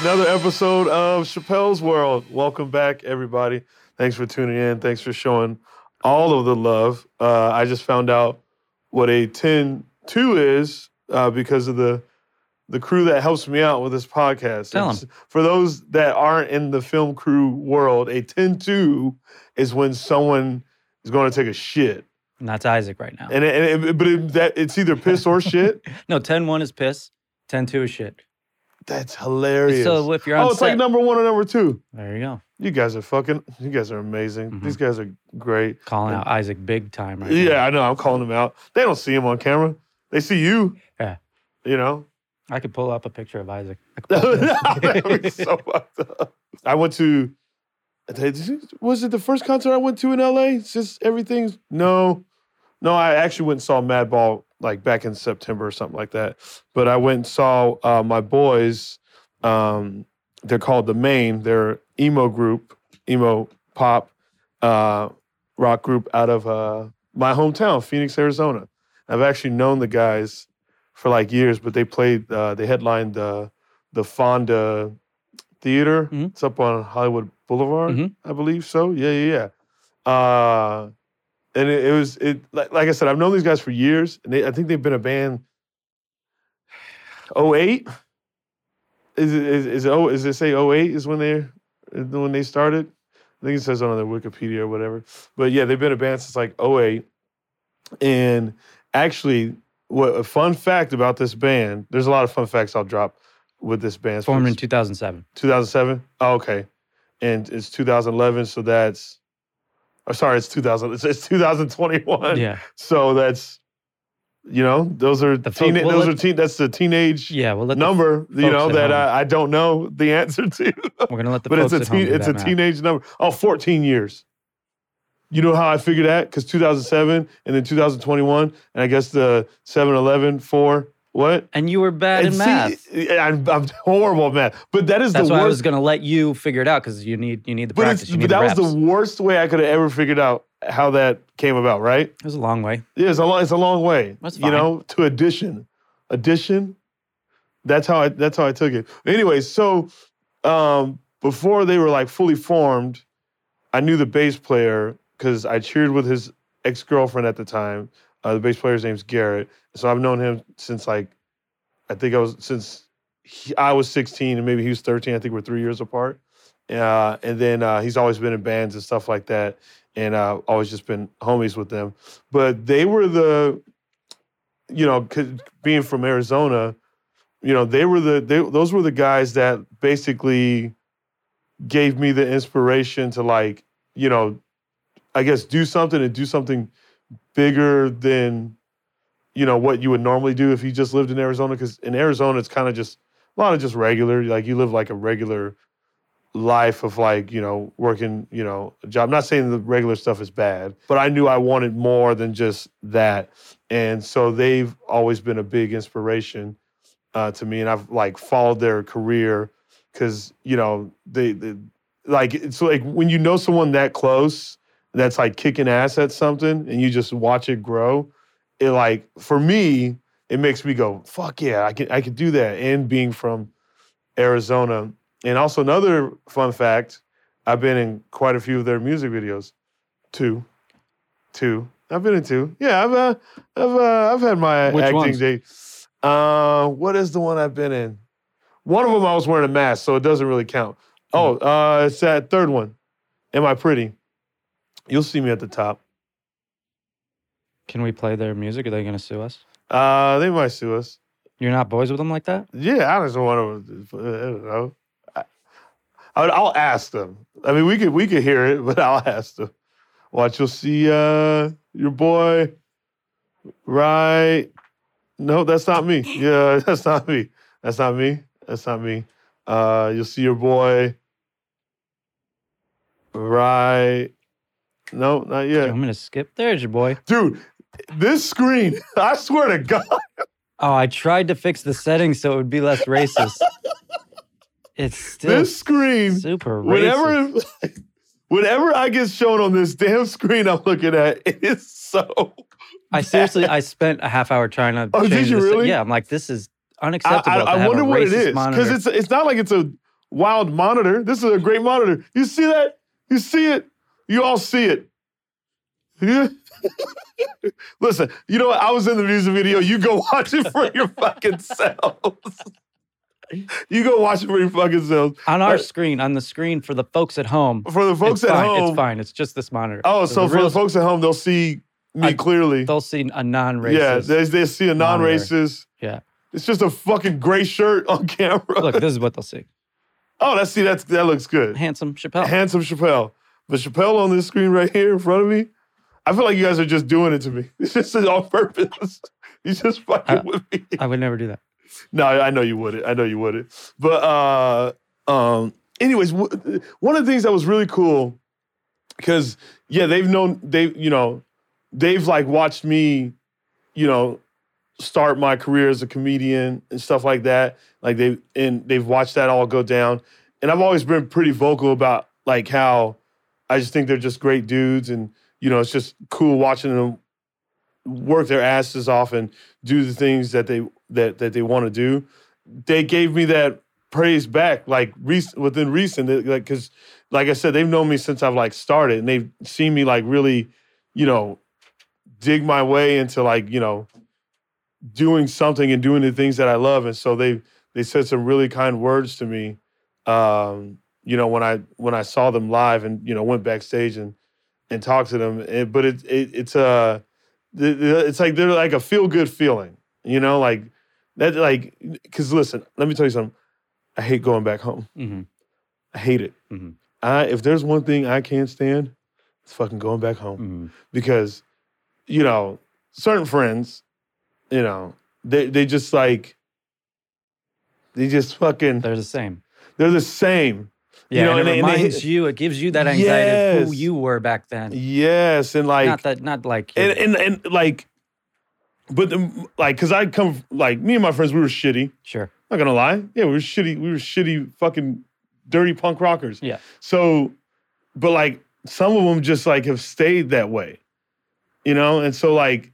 Another episode of Chappelle's World. Welcome back, everybody. Thanks for tuning in. Thanks for showing all of the love. Uh, I just found out what a 10-2 is uh, because of the the crew that helps me out with this podcast. Tell 'em. And For those that aren't in the film crew world, a 10-2 is when someone is going to take a shit. And that's Isaac right now. And, it, and it- but it, that it's either piss or shit. no, 10 1 is piss, 10 2 is shit. That's hilarious. So if you're on oh, it's set, like number one or number two. there you go. You guys are fucking. You guys are amazing. Mhm. These guys are great. Calling out Isaac big time right Yeah, now. I know. I'm calling them out. They don't see him on camera. They see you. Yeah. You know. I could pull up a picture of Isaac. I could pull up. that would be so fucked up. I went to. Was it the first concert I went to in LA? Since everything's no, no. I actually went and saw Madball like back in September or something like that. But I went and saw uh, my boys. Um, they're called the Maine. They're emo group, emo pop, uh, rock group out of uh, my hometown, Phoenix, Arizona. I've actually known the guys for like years, but they played. Uh, they headlined the the Fonda Theater. Mhm. It's up on Hollywood Boulevard, Mhm. I believe so. Yeah, yeah, yeah. And it, it was it like, like I said, I've known these guys for years, and they, I think they've been a band. 08? Is it is, is it oh is it say 08 is when they when they started? I think it says on their Wikipedia or whatever. But yeah, they've been a band since like 08. And actually, what a fun fact about this band, there's a lot of fun facts I'll drop with this band. Formed in 2007. 2007? Oh, okay. And it's 2011, so that's, oh, sorry, it's 2000, it's, it's 2021. Yeah. So that's, you know, those are, The teen, well, those let- are teen, that's the teenage Yeah. Well, let the- number, you know, that I, I don't know the answer to. we're going to let the but it's a teen, it's a teenage number. Oh, 14 years. You know how I figured that? Because 2007 and then 2021, and I guess the 7 11 4, what? And you were bad in And math. I'm, I'm horrible at math. But that is the worst. That's the why I was going to let you figure it out because you need you need the but practice. you but that the was the worst way I could have ever figured out how that came about, right? It was a long way. Yeah, it's a long, it's a long way. That's fine. You know, to addition, addition. That's how I. That's how I took it. Anyway, so um, before they were like fully formed, I knew the bass player because I cheered with his ex girlfriend at the time. Uh, the bass player's name's Garrett, so I've known him since like I think I was since he, I was 16 and maybe he was 13. I think we're three years apart. Uh, and then uh, he's always been in bands and stuff like that, and uh, always just been homies with them. But they were the, you know, being from Arizona, you know, they were the they, those were the guys that basically gave me the inspiration to like, you know, I guess do something and do something bigger than, you know, what you would normally do if you just lived in Arizona. Because in Arizona, it's kind of just a lot of just regular. Like you live like a regular life of like you know working you know a job. I'm not saying the regular stuff is bad, but I knew I wanted more than just that, and so they've always been a big inspiration uh, to me, and I've like followed their career because you know they, they like it's like when you know someone that close that's like kicking ass at something and you just watch it grow it like for me it makes me go fuck yeah i can i can do that and being from arizona. And also another fun fact i've been in quite a few of their music videos. Two. Two. I've been in two. Yeah i've uh, i've uh, i've had my Which acting ones? day. Uh what is the one i've been in? One of them i was wearing a mask so it doesn't really count. Oh uh it's that third one. Am i pretty you'll see me at the top Can we play their music? Are they going to sue us? uh they might sue us You're not boys with them like that? Yeah, I just want to. I don't know. I, I'll ask them. I mean, we could we could hear it, but I'll ask them. Watch, you'll see uh, your boy. Right? No, that's not me. Yeah, that's not me. That's not me. That's not me. Uh, you'll see your boy. Right? No, not yet, I'm going to skip. There's your boy. dude. This screen, I swear to God. Oh, I tried to fix the settings so it would be less racist. it's still This screen, super racist. whenever whenever I get shown on this damn screen I'm looking at, it is so. I seriously, I spent a half hour trying to. Oh, did you the se- really? Yeah, I'm like, this is unacceptable. I, I have wonder what it is because it's it's not like it's a wild monitor. This is a great monitor. You see that? You see it? You all see it. Listen, you know what? I was in the music video. You go watch it for your fucking selves. You go watch it for your fucking selves. On our screen, on the screen for the folks at home. For the folks at fine. home. It's fine. It's just this monitor. Oh, so, the for real- the folks at home, they'll see me I- clearly. they'll see a non-racist. Yeah, they, they see a non-racist. Yeah. It's just a fucking gray shirt on camera. Look, this is what they'll see. oh, that's see, that's that looks good. Handsome Chappelle. Handsome Chappelle. But Chappelle on this screen right here in front of me, I feel like you guys are just doing it to me. It's just on purpose. He's just fucking Uh, with me. I would never do that. No, I know you wouldn't. I know you wouldn't. But uh um anyways, w- one of the things that was really cool cuz yeah, they've known they you know, they've like watched me, you know, start my career as a comedian and stuff like that. Like they and they've watched that all go down. And I've always been pretty vocal about like how I just think they're just great dudes and you know, it's just cool watching them work their asses off and do the things that they that that they want to do. They gave me that praise back like recent within recent like because like I said they've known me since I've like started and they've seen me like really you know dig my way into like you know doing something and doing the things that I love and so they they said some really kind words to me um you know when I when I saw them live and you know went backstage and and talked to them And- but it, it it's uh the- the- it's like they're like a feel good feeling, you know, like that, like because listen, let me tell you something. I hate going back home. hmm I hate it. Mhm. I if there's one thing I can't stand, it's fucking going back home hmm because, you know, certain friends, you know, they they just like they just fucking They're the same. they're the same. Yeah, know, and and it they- and they- reminds you. It gives you that anxiety of who you were back then. Yes, and like not that, not like. and, and and like, but the, like, cause I come like me and my friends, we were shitty. sure. Not gonna lie, yeah, we were shitty. We were shitty, fucking dirty punk rockers. Yeah. So, but like some of them just like have stayed that way, you know, and so like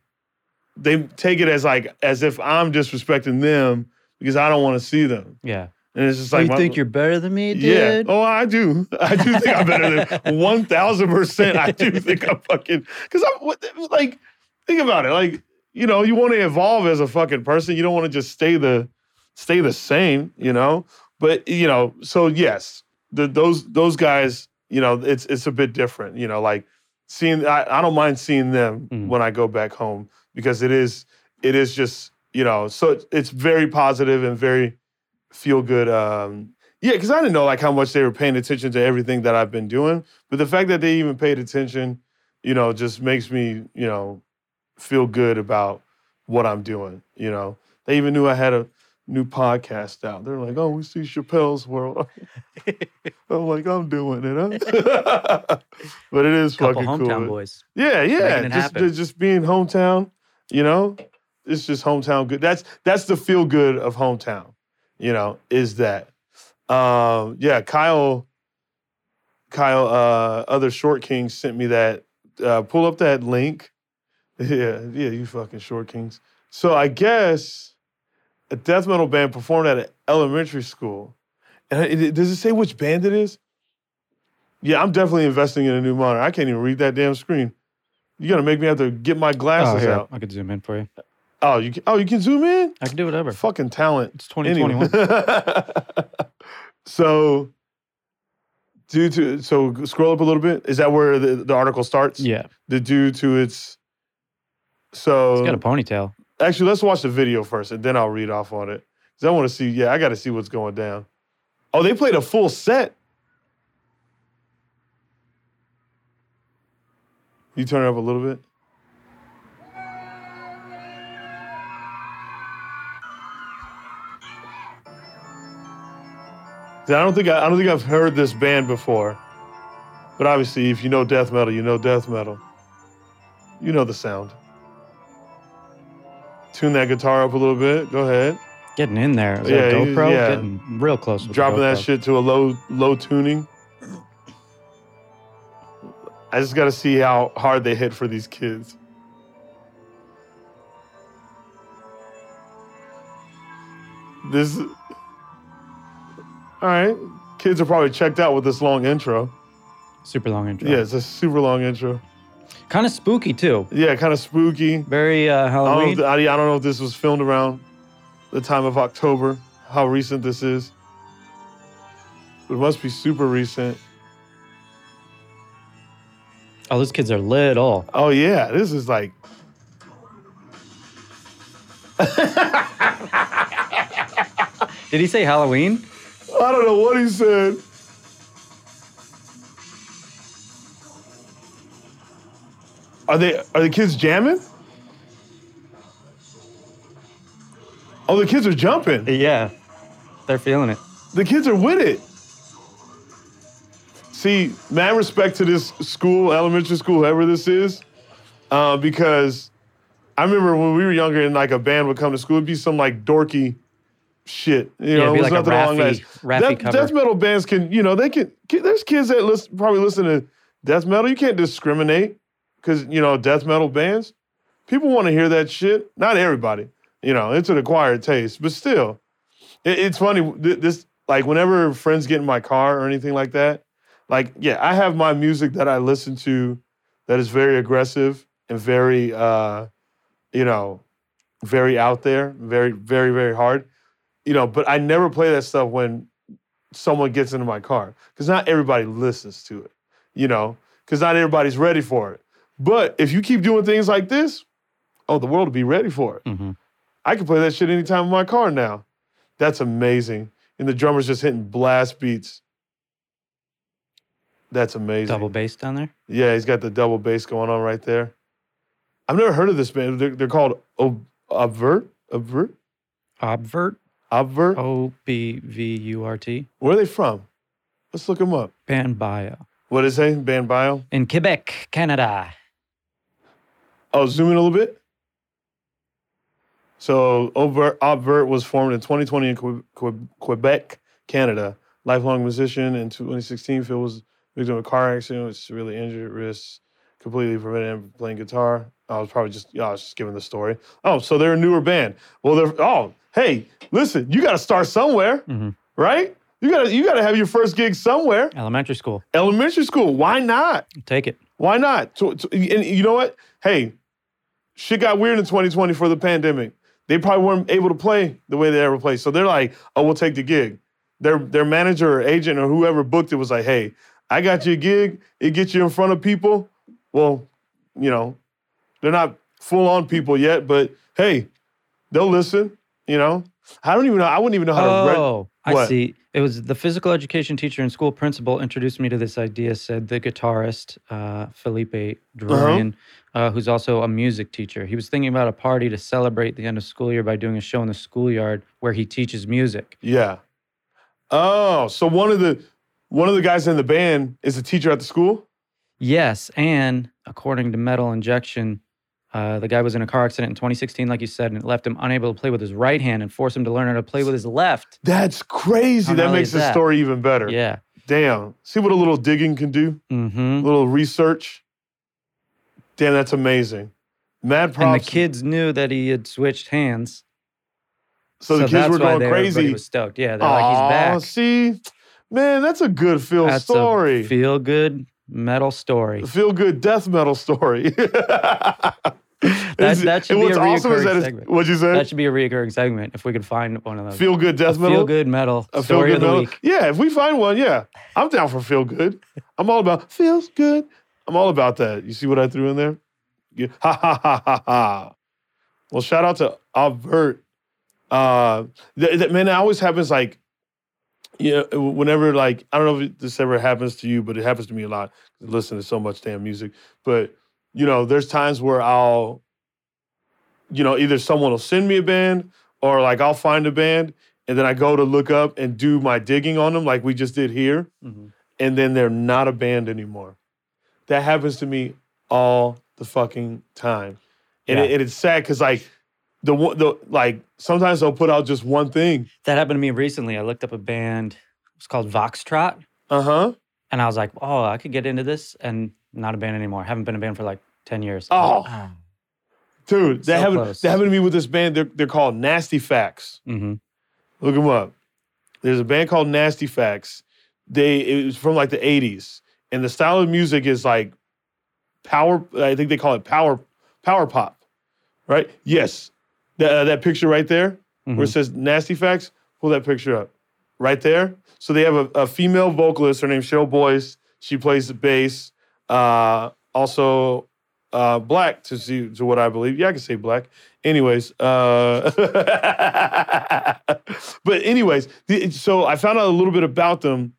they take it as like as if I'm disrespecting them because I don't want to see them, Yeah. And it's just So like you my- think you're better than me, dude? yeah. Oh, I do. I do think I'm better than one thousand percent. I do think I'm fucking because I'm what- like, think about it. Like, you know, you want to evolve as a fucking person. You don't want to just stay the stay the same. You know, but you know, so yes, the, those those guys. You know, it's it's a bit different. You know, like seeing. I, I don't mind seeing them Mhm. when I go back home because it is it is just you know so it's very positive and very feel good um yeah because i didn't know like how much they were paying attention to everything that i've been doing but the fact that they even paid attention you know just makes me you know feel good about what i'm doing you know? They even knew i had a new podcast out. They're like oh we see chappelle's world. I'm like i'm doing it huh? But it is Couple fucking hometown cool boys. yeah, yeah. Just, just just being hometown, you know, it's just hometown good. That's that's the feel good of hometown, you know, is that. Um, yeah, Kyle, Kyle, uh, other short kings sent me that. Uh, pull up that link. Yeah, yeah, you fucking short kings. So I guess a death metal band performed at an elementary school. And it, it- does it say which band it is? Yeah, I'm definitely investing in a new monitor. I can't even read that damn screen. You're gonna make me have to get my Oh, glasses here, out. I could zoom in for you. Oh, you can, oh you can zoom in. I can do whatever. Fucking talent. It's 2021. Anyway. so, due to so scroll up a little bit. Is that where the, the article starts? Yeah. The due to its. So He's got a ponytail. actually, let's watch the video first, and then I'll read off on it. Cause I want to see. Yeah, I got to see what's going down. Oh, they played a full set. You turn it up a little bit. I don't think I, I don't think I've heard this band before, but obviously, if you know death metal, you know death metal. You know the sound. Tune that guitar up a little bit. Go ahead. Getting in there. Is Yeah, GoPro? yeah. Getting real close. Dropping that shit to a low low tuning. I just got to see how hard they hit for these kids. This. All right. Kids are probably checked out with this long intro. Super long intro. Yeah, it's a super long intro. Kind of spooky too. Yeah, kind of spooky. Very uh, I don't, know Halloween. if, I I don't know if this was filmed around the time of October, how recent this is. It must be super recent. oh, those kids are little. Oh, yeah, this is like. Did he say Halloween? I don't know what he said. Are they are the kids jamming? Oh, the kids are jumping. Yeah, they're feeling it. The kids are with it. See, mad respect to this school, elementary school, whoever this is, uh, because I remember when we were younger and like a band would come to school, it'd be some like dorky shit. You Yeah, know, be it was like nothing along Raffi- that. Raffi Death, death metal bands can, you know, they can. There's kids that listen, probably listen to death metal. You can't discriminate because you know death metal bands. People want to hear that shit. Not everybody. You know, it's an acquired taste, but still, it, it's funny. This like whenever friends get in my car or anything like that, like yeah, I have my music that I listen to that is very aggressive and very uh, you know, very out there, very very very hard. You know, but I never play that stuff when someone gets into my car because not everybody listens to it. You know, because not everybody's ready for it. But if you keep doing things like this, oh, the world will be ready for it. hmm I can play that shit anytime in my car now. That's amazing. And the drummer's just hitting blast beats. That's amazing. Double bass down there. Yeah, he's got the double bass going on right there. I've never heard of this band. They're, they're called Ob- Obvurt. Obvurt. Obvurt. Obvurt. O B V U R T. Where are they from? Let's look them up. Band bio. What is it? Band bio. In Quebec, Canada. Oh, zoom in a little bit. So, Overt, Obvurt was formed in 2020 in Que- Que- Quebec, Canada. Lifelong musician. In 2016, Phil was victim of a car accident, was really injured, wrist completely prevented him from playing guitar. I was probably just, yeah, I was just giving the story. Oh, so they're a newer band. Well, they're, oh, hey, listen, you got to start somewhere, Mhm. right? You got to, you got to have your first gig somewhere. Elementary school. Elementary school. Why not? Take it. Why not? So- so- and you know what? Hey, shit got weird in 2020 for the pandemic. They probably weren't able to play the way they ever played. So they're like, oh, we'll take the gig. Their their manager or agent or whoever booked it was like, hey, I got you a gig. It gets you in front of people. Well, you know, they're not full on people yet, but hey, they'll listen. You know, I don't even know. I wouldn't even know how to. Re- Oh, I What? see. It was the physical education teacher and school principal introduced me to this idea, said the guitarist, uh, Felipe Dorian, uh who's also a music teacher. He was thinking about a party to celebrate the end of school year by doing a show in the schoolyard where he teaches music. yeah. Oh, so one of the one of the guys in the band is a teacher at the school. Yes, and according to Metal Injection, uh, the guy was in a car accident in 2016, like you said, and it left him unable to play with his right hand and forced him to learn how to play with his left. That's crazy. How that makes the that? story even better. Yeah. Damn. See what a little digging can do? Mm-hmm. A little research. Damn, that's amazing. Mad props. And the kids knew that he had switched hands. so the kids were going they- crazy. Was stoked. Yeah, they're like, he's back. See, man, that's a good feel That's story. a feel good metal story. feel good death metal story. that, that should be a awesome is reoccurring segment. What'd you say? That should be a recurring segment if we could find one of those. feel good death metal. Feel good metal A feel good of the metal. week. Yeah, if we find one, yeah, I'm down for feel good. I'm all about feels good. I'm all about that. You see what I threw in there? Yeah. Ha ha ha ha ha. Well, shout out to Avert. Uh, th- th- man, it always happens like, you know, whenever like I don't know if this ever happens to you, but it happens to me a lot. Listen to so much damn music, but you know, there's times where I'll, you know, either someone will send me a band or like I'll find a band and then I go to look up and do my digging on them, like we just did here, Mhm. and then they're not a band anymore. That happens to me all the fucking time, and, Yeah. it, and it's sad because like the one- the like sometimes they'll put out just one thing. That happened to me recently. I looked up a band. It's called Voxtrot. Uh huh. And I was like, oh, I could get into this. And not a band anymore. Haven't been a band for like 10 years. Oh. Dude, that So happened. close. That happened to me with this band. They're they're called Nasty Facts. Mm-hmm. Look them up. There's a band called Nasty Facts. they it was from like the 80s. And the style of music is like power, I think they call it power power pop. Right? Yes. That, uh, that picture right there where it Mhm. says nasty facts, pull that picture up. Right there. So they have a, a female vocalist, her name's Cheryl Boyce. She plays the bass. Uh, also uh, black to see to what I believe. Yeah, I can say black. Anyways, uh, but anyways, the- so I found out a little bit about them.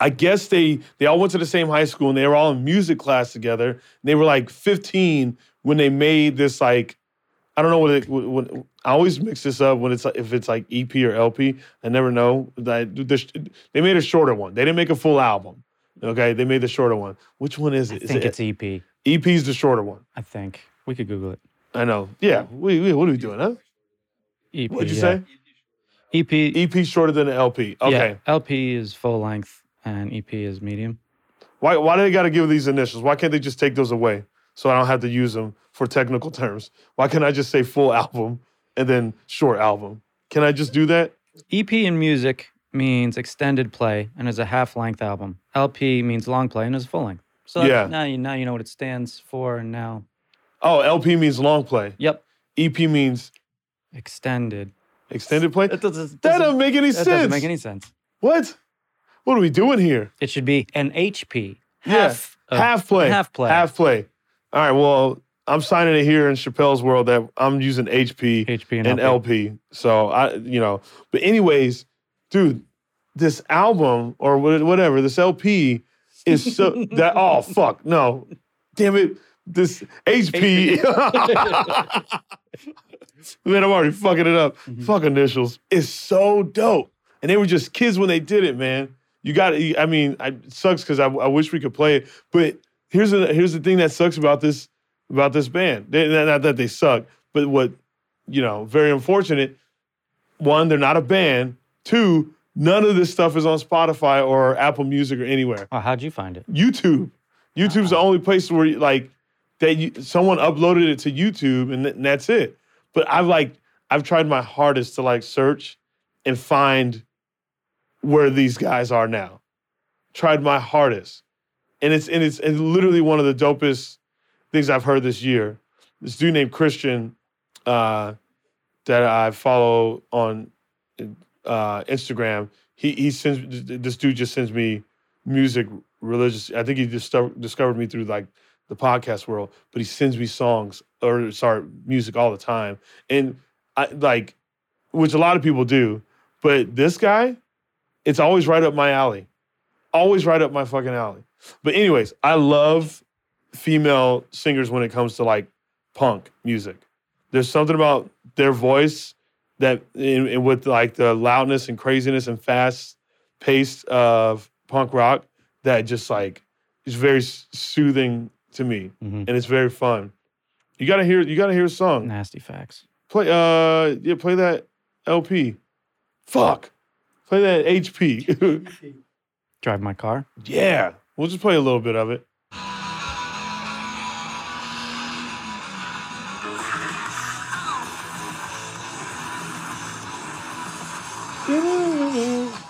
I guess they they all went to the same high school and they were all in music class together. They were like 15 when they made this like I don't know what it what, what- I always mix this up when it's like if it's like EP or LP. I never know. That the- they made a shorter one. They didn't make a full album. Okay, they made the shorter one. Which one is it? I it? Is think it it's EP. EP's the shorter one. I think we could Google it. I know. Yeah. We, we what are we doing, huh? EP. What'd you yeah. say? EP. EP shorter than an LP. Okay. Yeah, LP is full length and EP is medium. Why why do they got to give these initials? Why can't they just take those away so I don't have to use them for technical terms? Why can't I just say full album and then short album? Can I just do that? EP in music means extended play and is a half length album. LP means long play and is full length. So Yeah. now you now you know what it stands for and now. Oh, LP means long play. Yep. EP means Extended. extended play. That doesn't, That doesn't, make any that sense. That doesn't make any sense. What? What are we doing here? It should be an HP. Yeah, Half of- half play. half play. Half play. All right. Well, I'm signing it here in Chappelle's world that I'm using HP HP and, and LP. LP. So I, you know, but anyways, dude, this album or whatever, this LP is so that. Oh fuck, no, damn it, this HP. Man, I'm already fucking it up. Mhm. Fuck initials. It's so dope, and they were just kids when they did it, man. You got to I mean, it sucks because I, I wish we could play it, but here's the here's the thing that sucks about this about this band. They, not that they suck, but what you know, very unfortunate. One, they're not a band. Two, none of this stuff is on Spotify or Apple Music or anywhere. Oh, how'd you find it? YouTube. YouTube's the only place where you, like that you, someone uploaded it to YouTube and, th- and that's it. But I've like I've tried my hardest to like search and find where these guys are now. Tried my hardest. And it's and it's, it's literally one of the dopest things I've heard this year. This dude named Christian uh, that I follow on uh, Instagram. He he sends this dude just sends me music religious. I think he discovered discovered me through like the podcast world, but he sends me songs or sorry music all the time, and I like which a lot of people do, but this guy, it's always right up my alley, always right up my fucking alley. But anyways, I love female singers when it comes to like punk music. There's something about their voice that, in, in with like the loudness and craziness and fast pace of punk rock, that just like is very soothing to me, Mhm. and it's very fun. You gotta hear, you gotta hear a song. Nasty facts. Play, uh, yeah, play that LP. Fuck, play that HP. Drive my car. yeah, we'll just play a little bit of it.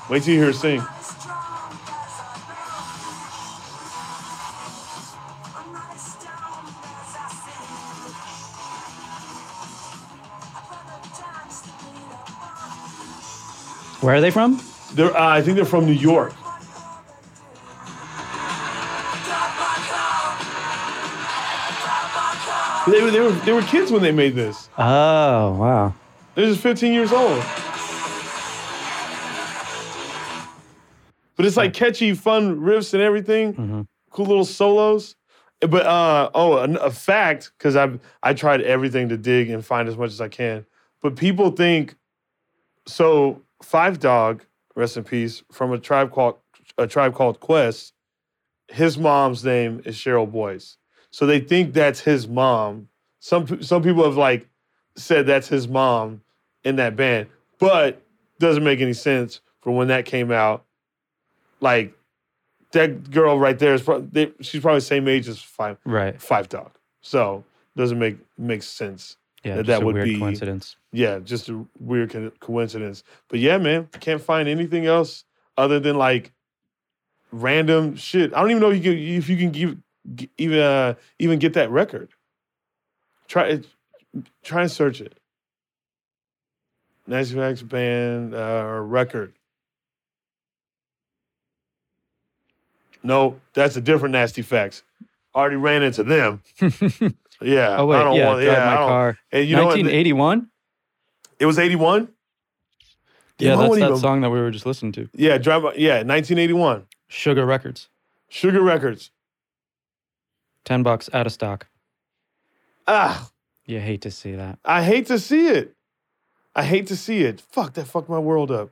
Wait till you hear her sing. Where are they from? They're, uh, I think they're from New York. They were, they were, they were kids when they made this. Oh, wow. They're just 15 years old. But it's like catchy, fun riffs and everything. hmm Cool little solos. But uh, oh, a, a fact because I I tried everything to dig and find as much as I can. But people think so. Phife Dawg, rest in peace, from a tribe called a tribe called Quest. His mom's name is Cheryl Boyce, so they think that's his mom. Some some people have like said that's his mom in that band, but doesn't make any sense for when that came out. Like that girl right there is probably she's probably the same age as Phife Right. Phife Dawg, so doesn't make makes sense. Yeah. That- that a would weird be- coincidence. Yeah, just a weird co- coincidence. But yeah, man, can't find anything else other than like random shit. I don't even know if you can, if you can give, g- even uh, even get that record. Try it. Try and search it. Nasty Facts band uh, record. No, that's a different Nasty Facts. Already ran into them. Yeah. oh wait, I don't yeah, want. Yeah, my car. And you know what? 1981. It was 81? Yeah, that's that even- song that we were just listening to. Yeah, drive. Yeah, 1981. Sugar Records. Sugar Records. Ten bucks out of stock. Ah, You hate to see that. I hate to see it. I hate to see it. Fuck, that fucked my world up.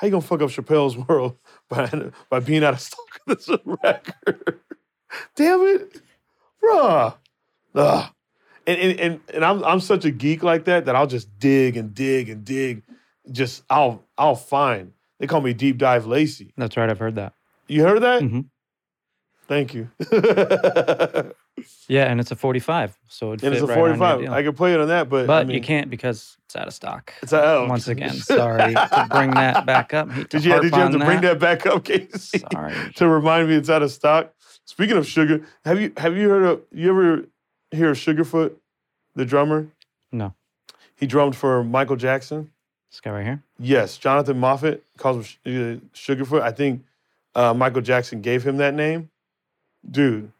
How you gonna fuck up Chappelle's world by, by being out of stock of this record? Damn it, bruh. Ugh. And, and and and I'm I'm such a geek like that that I'll just dig and dig and dig. Just I'll I'll find. They call me Deep Dive Lacey. That's right. I've heard that. You heard that? Mhm. Thank you. Yeah, and it's a 45, so it and it's a right 45. I could play it on that, but but I mean, you can't because it's out of stock. It's a oh. Once again, sorry to bring that back up. Did you, did you have to bring that back up, Casey? Sorry. to remind me it's out of stock. Speaking of sugar, have you have you heard of you ever hear of Sugarfoot, the drummer? No. He drummed for Michael Jackson. This guy right here. Yes, Jonathan Moffett calls him uh, Sugarfoot. I think uh, Michael Jackson gave him that name. Dude,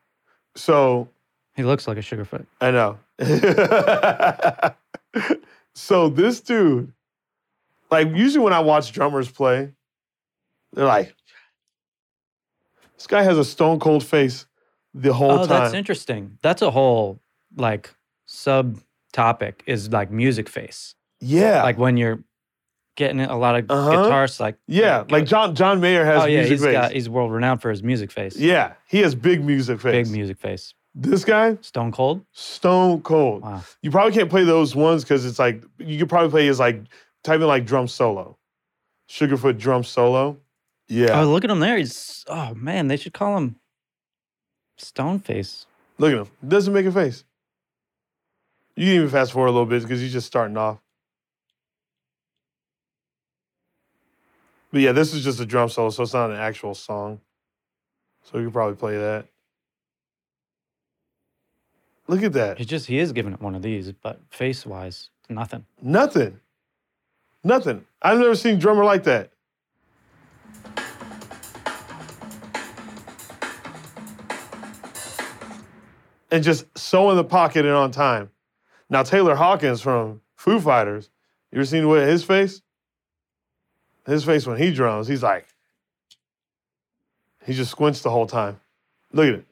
so He looks like a Sugarfoot. I know. so this dude, like usually when I watch drummers play, they're like, this guy has a stone cold face the whole oh, time. Oh, that's interesting. That's a whole like sub topic is like music face. yeah, Like when you're getting a lot of Uh-huh. guitars, like yeah, like John John Mayer has oh yeah, music he's face. got he's world renowned for his music face. yeah, he has big music face. big music face. This guy, Stone Cold. stone cold. Wow. You probably can't play those ones because it's like you could probably play as like type in like drum solo, Sugarfoot drum solo. Yeah, Oh, look at him there. He's oh man, they should call him Stone Face. Look at him. Doesn't make a face. You can even fast forward a little bit because he's just starting off. But yeah, this is just a drum solo, so it's not an actual song. So you could probably play that. Look at that. He just he is giving it one of these, but face wise, nothing. Nothing. Nothing. I've never seen a drummer like that. And just so in the pocket and on time. Now Taylor Hawkins from Foo Fighters, you ever seen what his face? His face when he drums, he's like, he just squints the whole time. Look at it.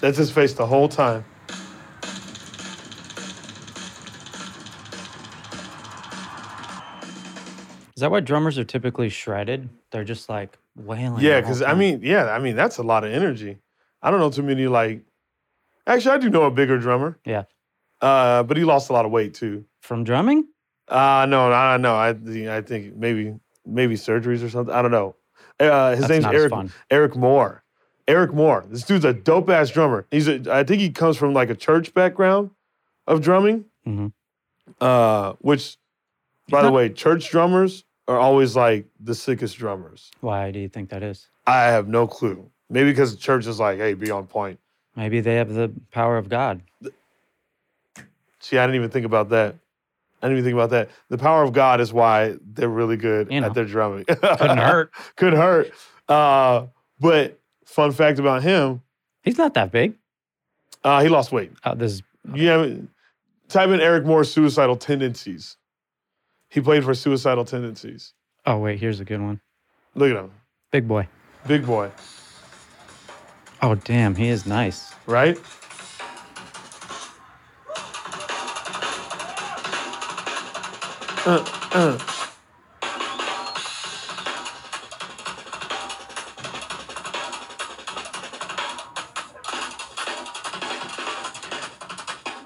That's his face the whole time. Is that why drummers are typically shredded? They're just like wailing. Yeah, because I mean, yeah, I mean that's a lot of energy. I don't know too many like. Actually, I do know a bigger drummer. Yeah. Uh, but he lost a lot of weight too. from drumming. Uh no, I know. I I think maybe maybe surgeries or something. I don't know. Uh, his That's name's Eric. Eric Moore. Eric Moore. This dude's a dope ass drummer. He's a, I think he comes from like a church background of drumming. Mhm. Uh, which, by the not- way, church drummers are always like the sickest drummers. Why do you think that is? I have no clue. Maybe because the church is like, hey, be on point. Maybe they have the power of God. See, I didn't even think about that. I didn't even think about that. The power of God is why they're really good You know. at their drumming. Couldn't hurt. Couldn't hurt. Uh, but fun fact about him, He's not that big. uh, he lost weight. Uh, this is You haven't type in Eric Moore suicidal tendencies. He played for suicidal tendencies. oh wait, here's a good one. Look at him. Big boy. Big boy, Oh damn, he is nice. right? Uh, uh.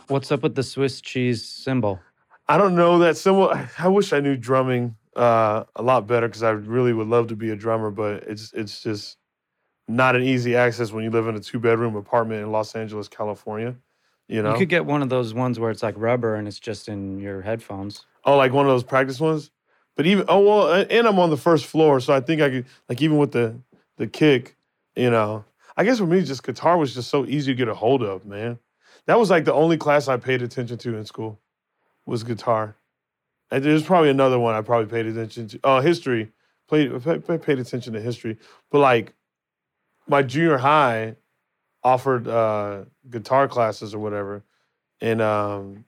What's up with the Swiss cheese symbol? I don't know that symbol. I- wish I knew drumming uh, a lot better because I really would love to be a drummer, but it's it's just not an easy access when you live in a two bedroom apartment in Los Angeles, California. You know, You could get one of those ones where it's like rubber and it's just in your headphones. oh, like one of those practice ones. But even oh well, and I'm on the first floor, so I think I could like even with the the kick, you know. I guess for me, just guitar was just so easy to get a hold of, man. That was like the only class I paid attention to in school was guitar. And there's probably another one I probably paid attention to. Oh, history. Played pa- pa- paid attention to history, but like my junior high offered uh, guitar classes or whatever, and um,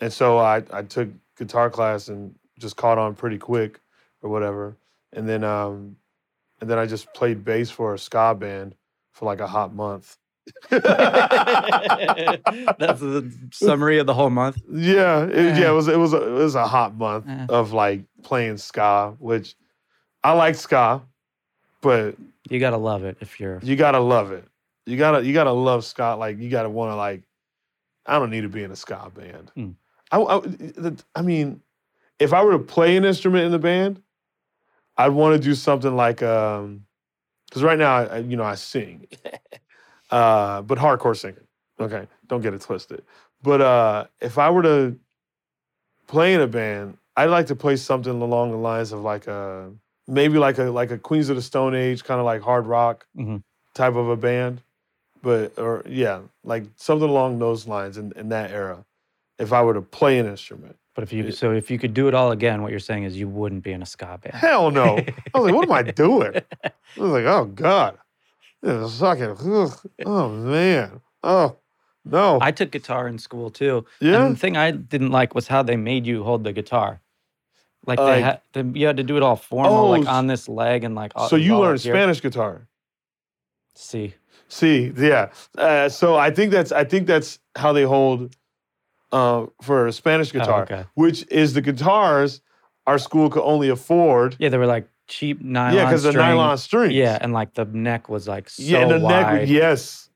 and so I I took guitar class and just caught on pretty quick or whatever, and then um, and then I just played bass for a ska band for like a hot month. That's the summary of the whole month. Yeah, it, yeah, it was it was a, it was a hot month Eh. of like playing ska, which I like ska, but You gotta love it if you're. you gotta love it. You gotta you gotta love ska. Like you gotta want to like. I don't need to be in a ska band. Hmm. I, I I mean, if I were to play an instrument in the band, I'd want to do something like um, because right now I, you know I sing, uh, but hardcore singing. Okay, don't get it twisted. But uh, if I were to play in a band, I'd like to play something along the lines of like a maybe like a like a Queens of the Stone Age kind of like hard rock Mhm. type of a band, but or yeah, like something along those lines in, in that era. If I were to play an instrument, But if you Yeah. so if you could do it all again, what you're saying is you wouldn't be in a ska band. hell no. I was like, what am I doing? I was like, oh god, this is fucking. ugh. Oh man. Oh no. I took guitar in school too. yeah. And the thing I didn't like was how they made you hold the guitar. Like Like- they had, they, you had to do it all formal, like Oh, on this leg and like. all- so you learned. Spanish guitar. See, See, yeah. Uh, so I think that's I think that's how they hold uh, for a Spanish Oh, guitar, okay. which is the guitars our school could only afford. Yeah, they were like cheap nylon. yeah, because the nylon strings. Yeah, and like the neck was like so yeah, and the wide. neck. Yes,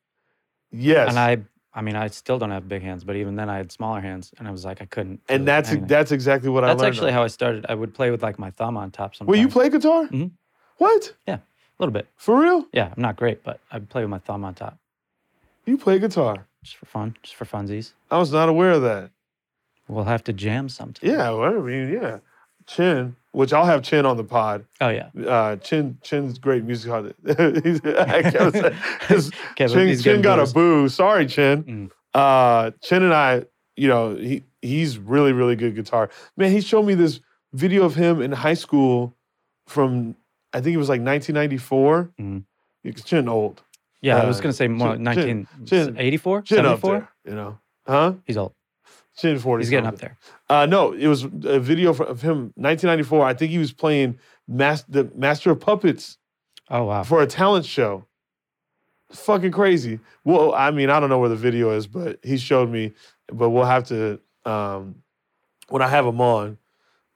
yes. And I, I mean, I still don't have big hands, but even then I had smaller hands, and I was like, I couldn't. and that's anything. that's exactly what I that's actually how I started. I would play with like my thumb on top sometimes. Well, you play guitar? Mhm. What? a little bit. For real? Yeah, I'm not great, but I play with my thumb on top You play guitar? just for fun, just for funsies. I was not aware of that. We'll have to jam sometime. Yeah, well, I mean, yeah. Chin, which I'll have Chin on the pod. Oh yeah, Uh, Chin, Chin's great music. He's, I can't say- his- Kevin. Chin, Chin got a boo. Sorry, Chin. Mm. Uh, Chin and I, you know, he he's really really good guitar. Man, he showed me this video of him in high school from I think it was like 1994. Mhm. Because Chin old. Yeah, I was uh, gonna say more Chin- like Chin- Chin- 1984, Chin up 74. there. You know, huh? He's old. Chin 40. He's getting up there. Uh, no, it was a video of him 1994. I think he was playing mas- the Master of Puppets Oh wow. for a talent show. Fucking crazy. Well, I mean, I don't know where the video is, but he showed me. But we'll have to um, when I have him on.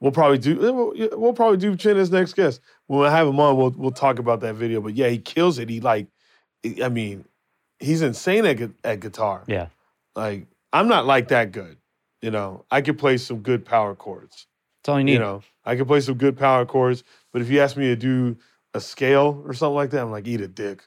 We'll probably do. eh, We'll, we'll probably do Chin as next guest. When I have him on, we'll we'll talk about that video. But yeah, he kills it. He like, I mean, he's insane at at guitar. Yeah. Like I'm not like that good. You know, I could play some good power chords. That's all you need. You know, I could play some good power chords, but if you ask me to do a scale or something like that, I'm like, eat a dick.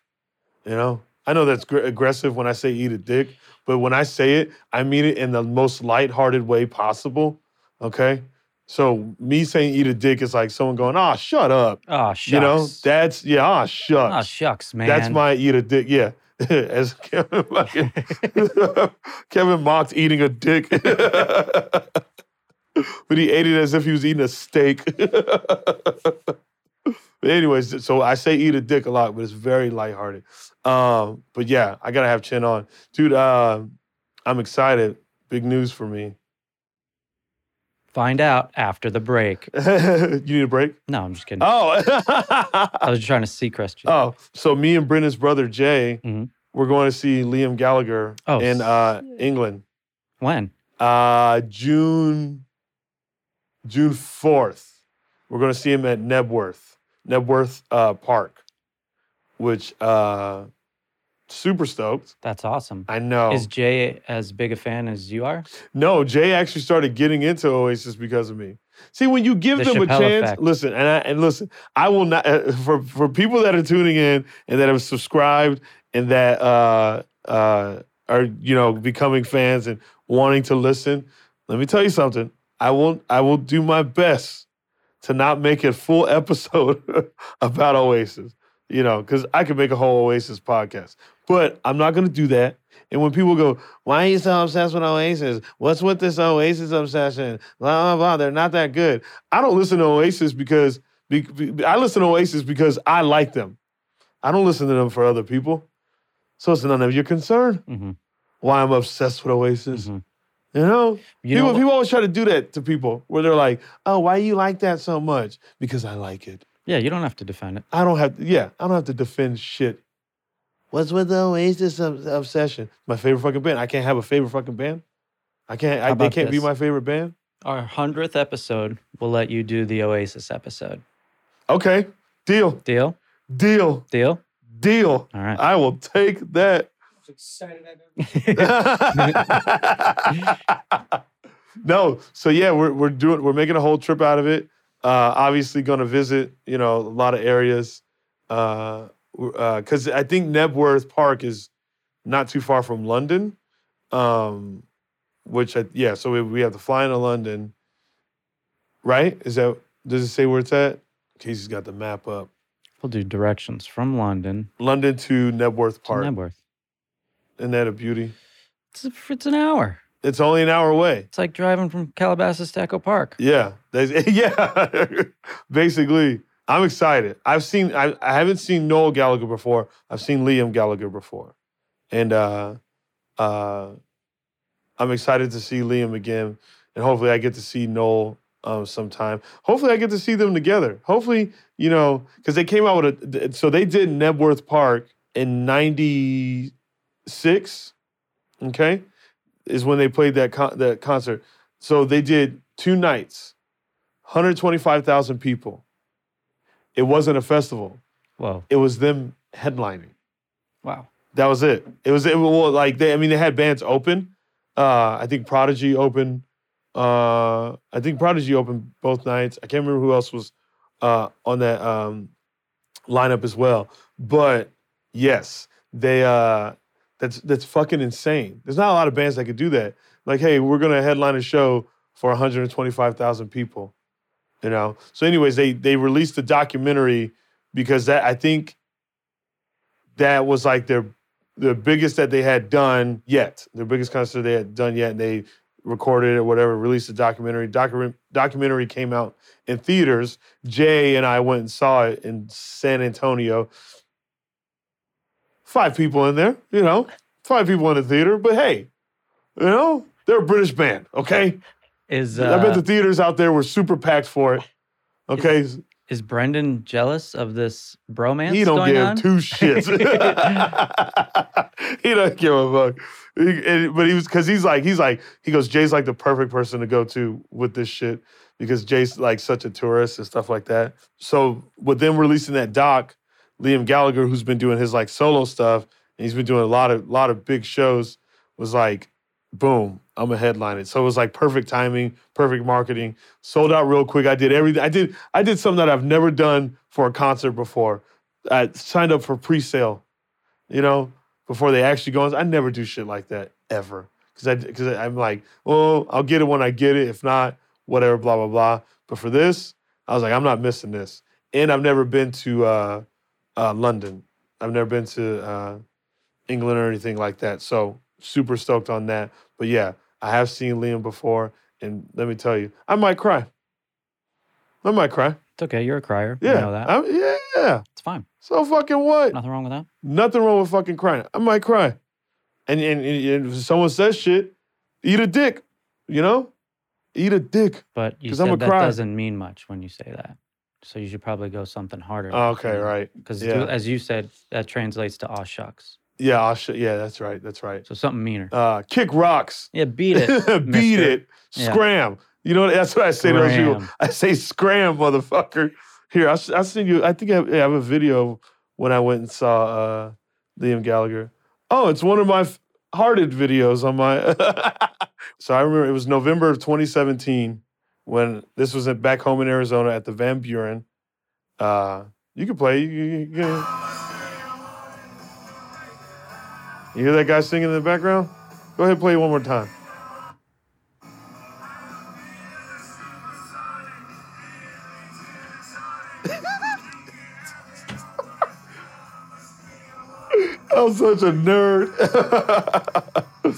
You know, I know that's gr- aggressive when I say eat a dick, but when I say it, I mean it in the most lighthearted way possible. Okay. So me saying eat a dick is like someone going, ah, shut up. Ah, shucks. You know, that's, yeah, ah, shucks. Ah, shucks, man. That's my eat a dick. Yeah. As Kevin, fucking- Kevin mocked eating a dick. but he ate it as if he was eating a steak. but anyways, so I say eat a dick a lot, but it's very lighthearted. Um, but yeah, I gotta have Chin on. Dude, uh, I'm excited. Big news for me. Find out after the break. you need a break? No, I'm just kidding. Oh. I was trying to see Christian. Oh, so me and Brendan's brother Jay, Mhm. we're going to see Liam Gallagher Oh, in uh, England. when? Uh, June June fourth. We're going to see him at Knebworth, Knebworth uh, Park, which uh, super stoked. That's awesome. I know. Is Jay as big a fan as you are? No, Jay actually started getting into Oasis because of me. See, when you give The them a chance, effect. listen, and I, and listen, I will not uh, for for people that are tuning in and that have subscribed and that uh, uh, are you know becoming fans and wanting to listen. Let me tell you something. I will I will do my best to not make a full episode about Oasis. You know, because I could make a whole Oasis podcast, but I'm not going to do that. And when people go, "Why are you so obsessed with Oasis? What's with this Oasis obsession?" Blah blah blah. They're not that good. I don't listen to Oasis because be, be- I listen to Oasis because I like them. I don't listen to them for other people. So it's none of your concern hmm why I'm obsessed with Oasis. Mhm. You know, You people, know, people always try to do that to people where they're like, "Oh, why do you like that so much?" Because I like it. yeah, you don't have to defend it. I don't have. To, yeah, I don't have to defend shit. What's with the Oasis obsession? My favorite fucking band. I can't have a favorite fucking band. I can't. I, they can't be my favorite band. Our hundredth episode, we'll let you do the Oasis episode. Okay, deal, Deal? deal, Deal? deal. All right. I will take that. excited I've ever no, so yeah, we're we're doing we're making a whole trip out of it. Uh, obviously, going to visit you know a lot of areas because I think Knebworth Park is not too far from London. Um, which I, yeah, so we, we have to fly into London, right? Is that does it say where it's at? Casey's got the map up. We'll do directions from London London to Knebworth to Park. Knebworth. Isn't that a beauty? It's, it's an hour. It's only an hour away. It's like driving from Calabasas to Echo Park. Yeah, that's, yeah. Basically, I'm excited. I've seen. I, I haven't seen Noel Gallagher before. I've seen Liam Gallagher before, and uh, uh, I'm excited to see Liam again. And hopefully, I get to see Noel um, sometime. Hopefully, I get to see them together. Hopefully, you know, because they came out with a. So they did Knebworth Park in '96. Okay, is when they played that con- that concert. So they did two nights, 125,000 people. It wasn't a festival. Whoa. It was them headlining. Wow. That was it. It was it well, like they I mean they had bands open. Uh I think Prodigy opened. Uh I think Prodigy opened both nights. I can't remember who else was uh on that um lineup as well. But yes, they uh that's that's fucking insane. There's not a lot of bands that could do that. Like, hey, we're gonna headline a show for 125,000 people. You know. So, anyways, they they released the documentary because that I think that was like their the biggest that they had done yet, their biggest concert they had done yet. And they recorded it, or whatever, released a documentary. Docu- documentary came out in theaters. Jay and I went and saw it in San Antonio. Five people in there, you know, five people in the theater. But hey, you know, they're a British band, okay? Is I bet uh, the theaters out there were super packed for it. Okay, is Brendan jealous of this bromance he don't going give on? two shits. he don't give a fuck. He- and- but he was because he's like he's like he goes Jay's like the perfect person to go to with this shit because Jay's like such a tourist and stuff like that. So with them releasing that doc, Liam Gallagher, who's been doing his like solo stuff and he's been doing a lot of lot of big shows, was like, boom, I'm a headline it. So it was like perfect timing, perfect marketing, sold out real quick. I did everything. I did I did something that I've never done for a concert before. I signed up for pre-sale, you know, before they actually go on. I never do shit like that ever. Cause I because I'm like, oh, I'll get it when I get it. If not, whatever, blah, blah, blah. But for this, I was like, I'm not missing this. And I've never been to uh, uh, London. I've never been to uh, England or anything like that. So super stoked on that. But yeah, I have seen Liam before, and let me tell you, I might cry. I might cry. It's okay. You're a crier. Yeah, You know that. I- yeah. it's fine. So fucking what? Nothing wrong with that. Nothing wrong with fucking crying. I might cry. And, and, and if someone says shit, eat a dick. You know, eat a dick. But you said I'm a that crier. doesn't mean much when you say that. So you should probably go something harder. Okay, right. Because Yeah. as you said, that translates to aw shucks. Yeah, I'll sh- yeah, that's right. That's right. So something meaner. Uh, kick rocks. Yeah, beat it. Beat mister. it. Yeah. Scram. You know, what that's what I say to those people. I say scram, motherfucker. Here, I'll, I'll send you. I think I have, I have a video when I went and saw uh, Liam Gallagher. Oh, it's one of my f- hearted videos on my. so I remember it was November of 2017 when this was at, back home in Arizona at the Van Buren. Uh, you can play. You, you, you, you hear that guy singing in the background? Go ahead, play it one more time. I'm such a nerd.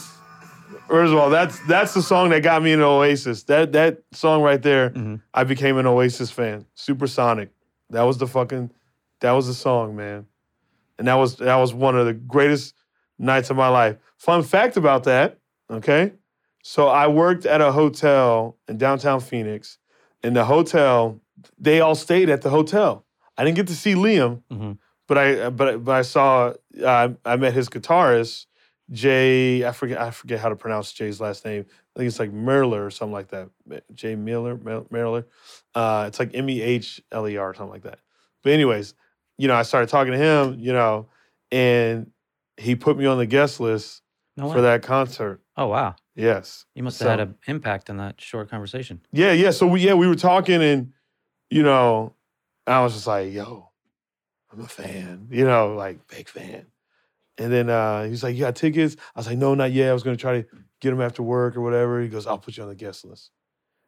First of all, that's that's the song that got me into Oasis. That that song right there, mm-hmm. I became an Oasis fan. Supersonic. That was the fucking that was the song, man. And that was that was one of the greatest nights of my life. Fun fact about that, okay? So I worked at a hotel in downtown Phoenix. In the hotel, they all stayed at the hotel. I didn't get to see Liam, Mhm. but I but but I saw uh, I met his guitarist Jay. I forget I forget how to pronounce Jay's last name. I think it's like Merler or something like that. Jay Miller Mer- Merler. Uh, it's like M E H L E R or something like that. But anyways, you know, I started talking to him, you know, and he put me on the guest list No for that concert. Oh wow. Yes. You must So- have had an impact in that short conversation. Yeah, yeah. So we yeah, we were talking and you know, I was just like, yo, I'm a fan, you know, like big fan. And then uh he's like, You got tickets? I was like, No, not yet. I was gonna try to get them after work or whatever. He goes, I'll put you on the guest list.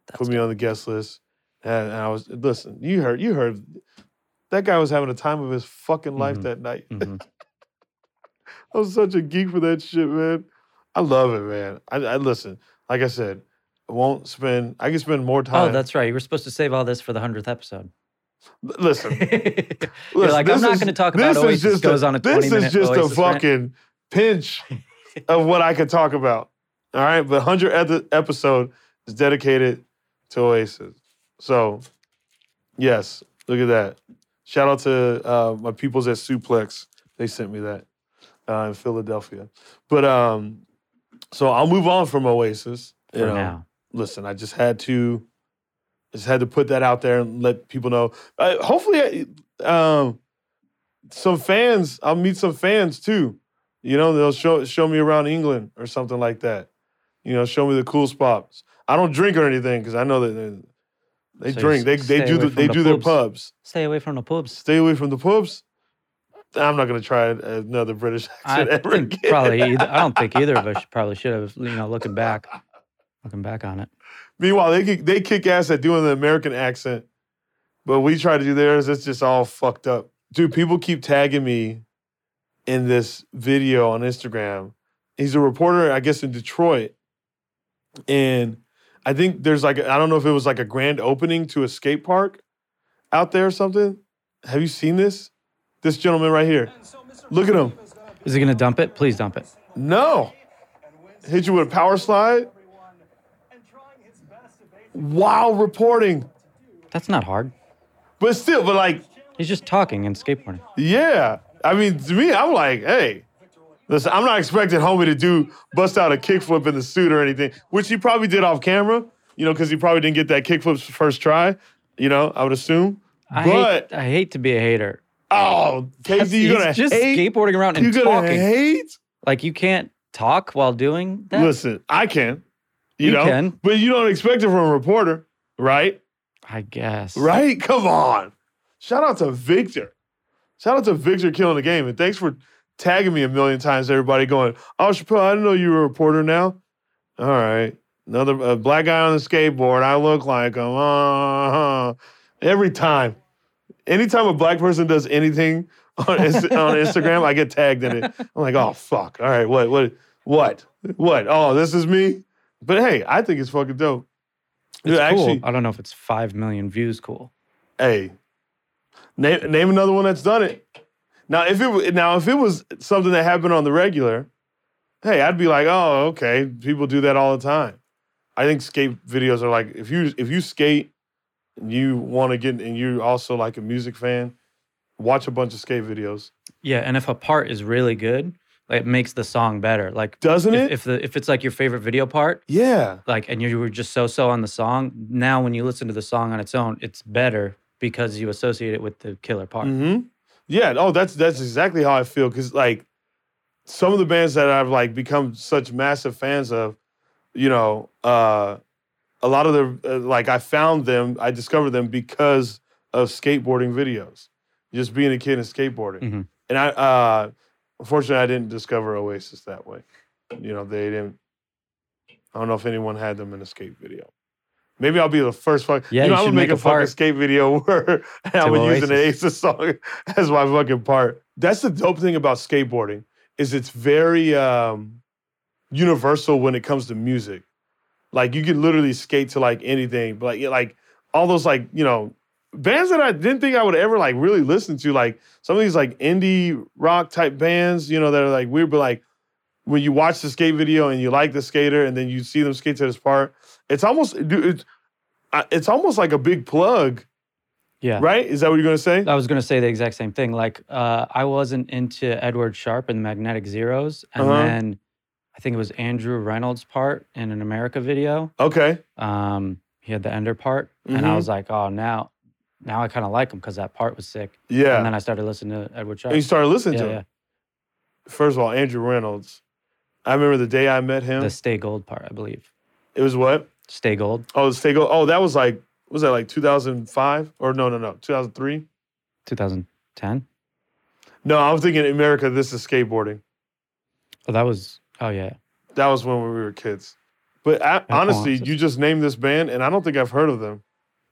That's put me on the guest list. And, I was listen, you heard you heard that guy was having a time of his fucking life Mhm. that night. Mhm. I was such a geek for that shit, man. I love it, man. I, I listen, like I said, I won't spend I can spend more time. Oh, that's right. You were supposed to save all this for the hundredth episode. L- Listen, You're like, I'm not going to talk about Oasis. just goes on a This is just Oasis a rant. fucking pinch of what I could talk about. All right, but 100th episode is dedicated to Oasis. So, yes, look at that. Shout out to uh, my peoples at Suplex. They sent me that uh, in Philadelphia. But um, so I'll move on from Oasis. for you know now. listen, I just had to, just had to put that out there and let people know. Uh, hopefully, um, some fans. I'll meet some fans too. You know, they'll show show me around England or something like that. You know, show me the cool spots. I don't drink or anything because I know that they, they So drink. They they do the, they the do their pubs. pubs. Stay away from the pubs. Stay away from the pubs. I'm not gonna try another British I accent ever again. probably. Either, I don't think either of us probably should have. You know, looking back, looking back on it. Meanwhile, they kick, they kick ass at doing the American accent, but we try to do theirs. It's just all fucked up, dude. People keep tagging me in this video on Instagram. He's a reporter, I guess, in Detroit, and I think there's like I don't know if it was like a grand opening to a skate park out there or something. Have you seen this? This gentleman right here. Look at him. Is he going to dump it? Please dump it. No. Hit you with a power slide while reporting. That's not hard. But still, but like, He's just talking and skateboarding. yeah. I mean, to me, I'm like, hey, listen, I'm not expecting homie to do bust out a kickflip in the suit or anything, which he probably did off camera, you know, because he probably didn't get that kickflip first try, you know, I would assume. I but hate, I hate to be a hater. Oh, Casey, you're gonna just hate. skateboarding around and You're talking. hate. Like you can't talk while doing that. Listen, I can, you, You know, can. but you don't expect it from a reporter, right? I guess. Right? Come on. Shout out to Victor. Shout out to Victor killing the game. And thanks for tagging me a million times, everybody going, Oh, Chappelle, I didn't know you were a reporter now. All right. Another black guy on the skateboard. I look like him. Uh-huh. Every time. Anytime a black person does anything on, on Instagram, I get tagged in it. I'm like, oh fuck. All right, what, what, what, what? Oh, this is me. But hey, I think it's fucking dope. It's Dude, cool. actually- I don't know if it's five million views. Cool. Hey, name name another one that's done it. Now, if it now if it was something that happened on the regular, hey, I'd be like, oh, okay, people do that all the time. I think skate videos are like if you if you skate you want to get and you're also like a music fan, watch a bunch of skate videos. Yeah, and if a part is really good, like, it makes the song better. Like, Doesn't if, it? if the if it's like your favorite video part, yeah. like, and you were just so so on the song, now when you listen to the song on its own, it's better because you associate it with the killer part. hmm Yeah. Oh, that's that's exactly how I feel. Cause like some of the bands that I've like become such massive fans of, you know, uh, a lot of the uh, like I found them, I discovered them because of skateboarding videos, just being a kid and skateboarding. Mhm. And I, uh, unfortunately, I didn't discover Oasis that way. You know, they didn't. I don't know if anyone had them in a skate video. Maybe I'll be the first fuck. Yeah, you know, you should gonna make, make a, fucking skate video where I'm to using an Oasis. Song as my fucking part. That's the dope thing about skateboarding is it's very um, universal when it comes to music. Like you can literally skate to like anything, but like like all those like you know bands that I didn't think I would ever like really listen to, like some of these like indie rock type bands, you know, that are like weird, but like when you watch the skate video and you like the skater and then you see them skate to this part, it's almost dude, it's, it's almost like a big plug, Yeah. right? Is that what you're gonna say? I was going to say the exact same thing. Like, uh, I wasn't into Edward Sharpe and the Magnetic Zeros. And Uh-huh. then I think it was Andrew Reynolds' part in an Emerica video. Okay, Um, he had the ender part. And I Mhm. was like, oh, now now I kind of like him because that part was sick. yeah. And then I started listening to Edward Sharpe. And you started listening yeah, to yeah. him. First of all, Andrew Reynolds. I remember the day I met him. The Stay Gold part, I believe. it was what? Stay Gold, Oh, the Stay Gold. Oh, that was like was that like 2005 or no, no, no, 2003? 2010. No, I was thinking Emerica. This is skateboarding. Oh, that was, oh, yeah. That was when we were kids. But I, honestly, you just named this band, and I don't think I've heard of them.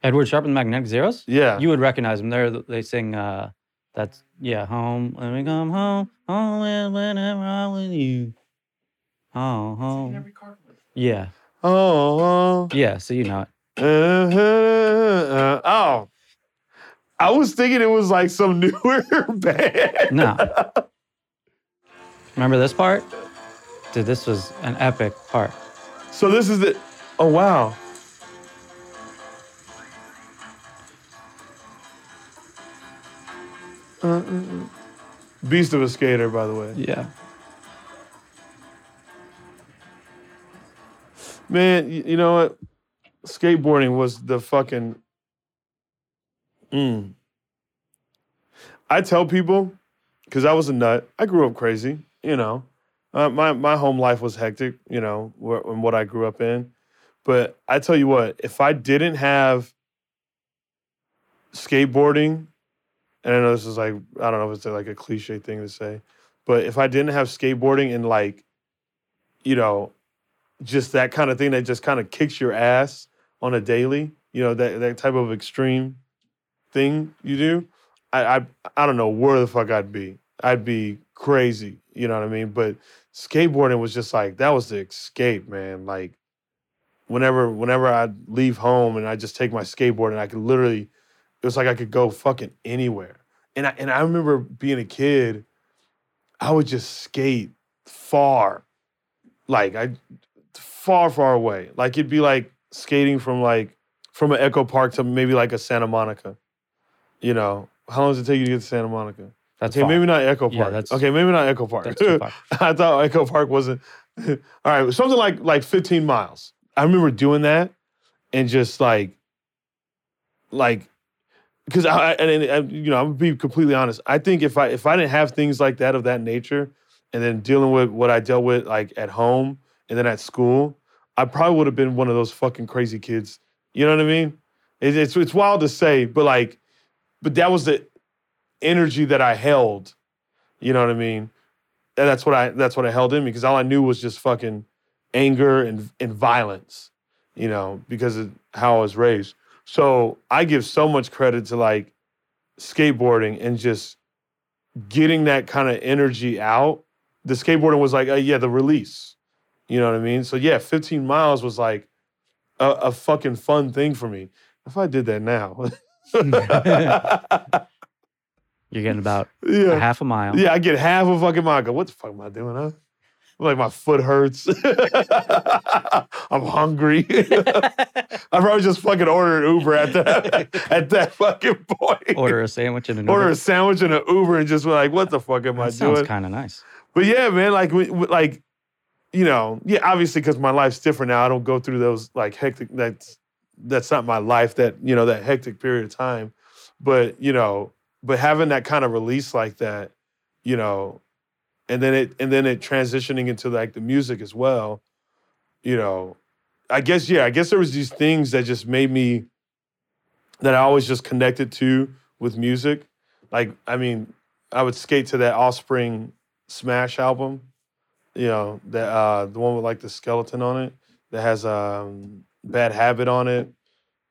Edward Sharpe and the Magnetic Zeros? Yeah, You would recognize them. They're, they sing, uh, that's, yeah, home, when we come home, home is whenever I'm with you. Oh, Singing home. every car. Yeah. oh, Yeah, so you know it. uh, uh, oh. I was thinking it was like some newer band. No. Remember this part? Dude, this was an epic part. So this is the. Oh wow. Uh, uh, uh. Beast of a skater, by the way. Yeah. Man, you, you know what? Skateboarding was the fucking. Mm. I tell people, because I was a nut. I grew up crazy, you know. Uh, my my home life was hectic, you know, wh- in what I grew up in. But I tell you what, if I didn't have skateboarding, and I know this is like I don't know if it's like a cliche thing to say, but if I didn't have skateboarding and like, you know, just that kind of thing that just kind of kicks your ass on a daily, you know, that that type of extreme thing you do, I I I don't know where the fuck I'd be. I'd be crazy, you know what I mean? But skateboarding was just like that was the escape, man. Like whenever whenever I'd leave home and I just take my skateboard and I could literally it was like I could go fucking anywhere. And I and I remember being a kid, I would just skate far. Like I far, far away. Like it'd be like skating from like from an Echo Park to maybe like a Santa Monica. You know, how long does it take you to get to Santa Monica? That's Okay, far. maybe not Echo Park. Yeah, that's- okay, maybe not Echo Park. That's too far. I thought Echo Park wasn't. All right, something like like 15 miles. I remember doing that and just like, like, because I and, and, you know I'm gonna be completely honest. I think if I if I didn't have things like that of that nature, and then dealing with what I dealt with like at home and then at school, I probably would have been one of those fucking crazy kids. You know what I mean? It, it's it's wild to say, but like, but that was the energy that I held. You know what I mean? And that's what I that's what I held in me because all I knew was just fucking anger and and violence. You know, because of how I was raised. So I give so much credit to like skateboarding and just getting that kind of energy out. The skateboarding was like, uh, yeah, the release. You know what I mean? So yeah, 15 miles was like a, a fucking fun thing for me. If I did that now, You're getting about yeah, a half a mile. yeah, I get half a fucking mile. I go, what the fuck am I doing, huh? Like my foot hurts. I'm hungry. I probably just fucking order an Uber at that at that fucking point. Order a sandwich and an Uber. order Uber. a sandwich and an Uber and just be like, what the fuck am I That sounds doing? kind of nice. But yeah, man, like, we- we- like, you know, yeah, obviously because my life's different now. I don't go through those like hectic. That's that's not my life. That you know that hectic period of time. But you know, but having that kind of release like that, you know, and then it and then it transitioning into like the music as well. You know, I guess yeah, I guess there was these things that just made me that I always just connected to with music. Like, I mean, I would skate to that Offspring Smash album. You know, that uh the one with like the skeleton on it that has um Bad Habit on it.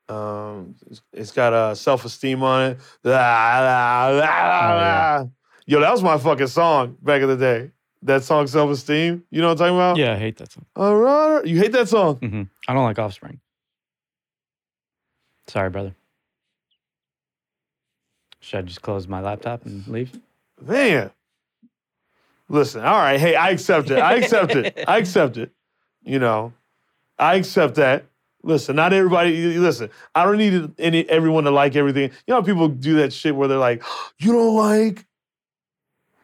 Um it's- it's got a uh, self-esteem on it. La, la, la, la. Yo, that was my fucking song back in the day. That song Self Esteem. You know what I'm talking about? Yeah, I hate that song. All right. You hate that song? hmm I don't like Offspring. Sorry, brother. Should I just close my laptop and leave? Man. Listen, all right. Hey, I accept it. I accept it. I accept it. You know, I accept that. Listen, not everybody. Listen, I don't need any everyone to like everything. You know, how people do that shit where they're like, "You don't like,"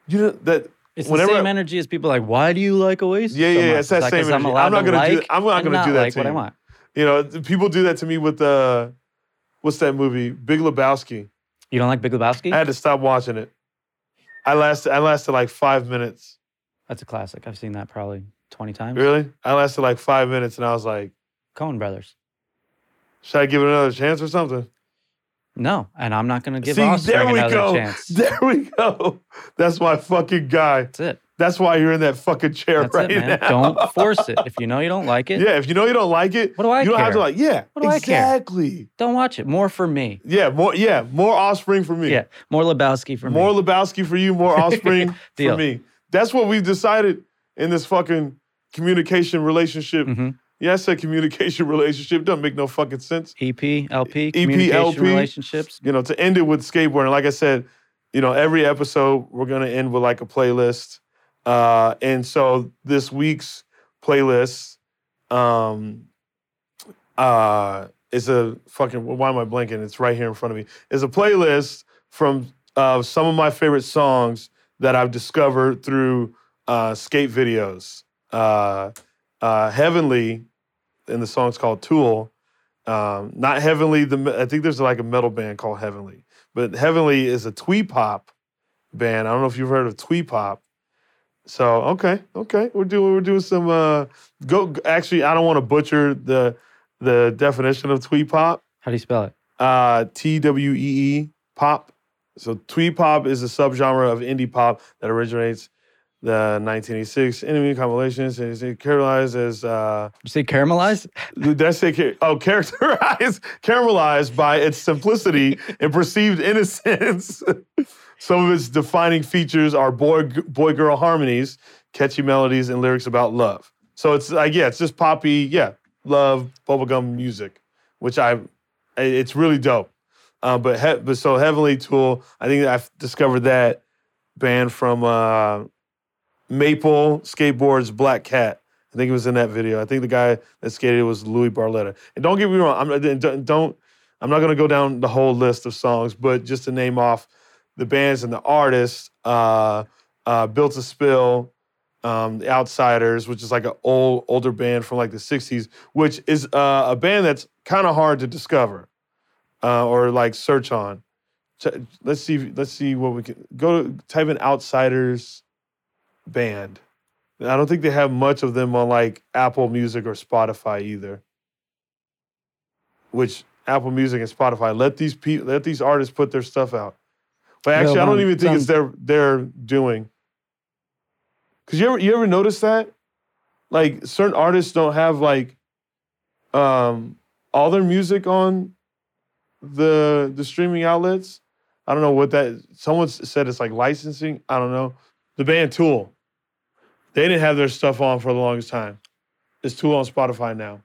you know that. It's Whenever the same energy as people like, why do you like Oasis? Yeah, so yeah, much?" it's that like, same 'cause I'm I'm not gonna do- like I'm not gonna do that like to what I you. want. You know, people do that to me with uh, what's that movie, Big Lebowski. You don't like Big Lebowski? I had to stop watching it. I lasted. I lasted like five minutes. That's a classic. I've seen that probably 20 times. Really? I lasted like five minutes, and I was like, Coen Brothers. "Should I give it another chance or something?" No, and I'm not going to give See, Offspring there we another go. chance. There we go. That's my fucking guy. That's it. That's why you're in that fucking chair That's right it, man. now. Don't force it. If you know you don't like it, Yeah, if you know you don't like it, what do I you don't have to like. Yeah, What do I care? exactly. don't watch it. More for me. Yeah, more. Yeah, more offspring for me. Yeah, more Lebowski for more me. More Lebowski for you. More offspring for me. That's what we've decided in this fucking communication relationship. hmm Yeah, I said communication relationship. Doesn't make no fucking sense. EP, LP, EP, communication LP. relationships. You know, to end it with skateboarding. Like I said, you know, every episode we're gonna end with like a playlist. Uh, and so this week's playlist um, uh, is a fucking. Why am I blanking? It's right here in front of me. It's a playlist from uh, some of my favorite songs that I've discovered through uh, skate videos. Uh, uh, Heavenly, and the song's called Tool. Um, not Heavenly. The I think there's like a metal band called Heavenly, but Heavenly is a twee pop band. I don't know if you've heard of twee pop. So okay, okay, we're doing we're doing some. Uh, go actually, I don't want to butcher the the definition of twee pop. How do you spell it? Uh, T W E E pop. So twee pop is a subgenre of indie pop that originates the 1986 NME compilations and is characterized as uh, you say caramelized? did I say char- oh characterized caramelized by its simplicity and perceived innocence. Some of its defining features are boy boy girl harmonies, catchy melodies, and lyrics about love. So it's like yeah, it's just poppy, yeah, love bubblegum music, which I it's really dope. Uh, but he, but so Heavenly Tool, I think I've discovered that band from uh, Maple Skateboards Black Cat. I think it was in that video. I think the guy that skated was Louie Barletta. And don't get me wrong, I'm don't, I'm not gonna go down the whole list of songs, but just to name off the bands and the artists, uh, uh, Built to Spill, um, The Outsiders, which is like an old older band from like the '60s, which is uh, a band that's kind of hard to discover uh, or like search on. Let's see. Let's see what we can go to. Type in Outsiders band. I don't think they have much of them on like Apple Music or Spotify either. Which Apple Music and Spotify let these people let these artists put their stuff out. But actually, I don't um, even think it's their their doing. Cause you ever you ever notice that, like certain artists don't have like, um, all their music on the the streaming outlets. I don't know what that. Someone said it's like licensing. I don't know. The band Tool, they didn't have their stuff on for the longest time. It's Tool on Spotify now.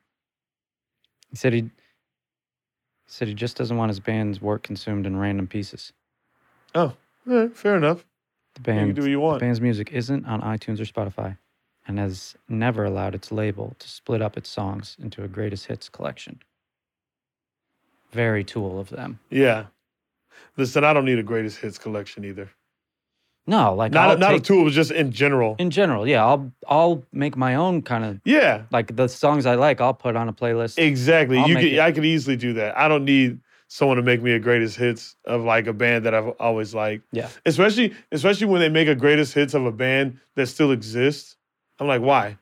He said he, he said he just doesn't want his band's work consumed in random pieces. Oh, fair enough. The You can do what you the band's music isn't on iTunes or Spotify, and has never allowed its label to split up its songs into a greatest hits collection. Very tool of them. Yeah. Listen, I don't need a greatest hits collection either. No, like Not I'll a, not a tool, just in general. in general. Yeah, I'll I'll make my own kind of yeah, like the songs I like. I'll put on a playlist. exactly. I'll you could, it- I could easily do that. I don't need someone to make me a greatest hits of like a band that I've always liked. Yeah. Especially especially when they make a greatest hits of a band that still exists. I'm like, why?